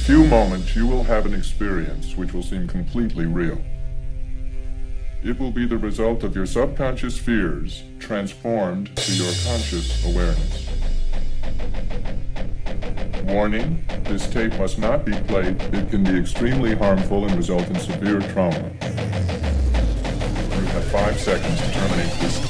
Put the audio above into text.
few moments, you will have an experience which will seem completely real. It will be the result of your subconscious fears transformed to your conscious awareness. Warning, this tape must not be played. It can be extremely harmful and result in severe trauma. You have five seconds to terminate this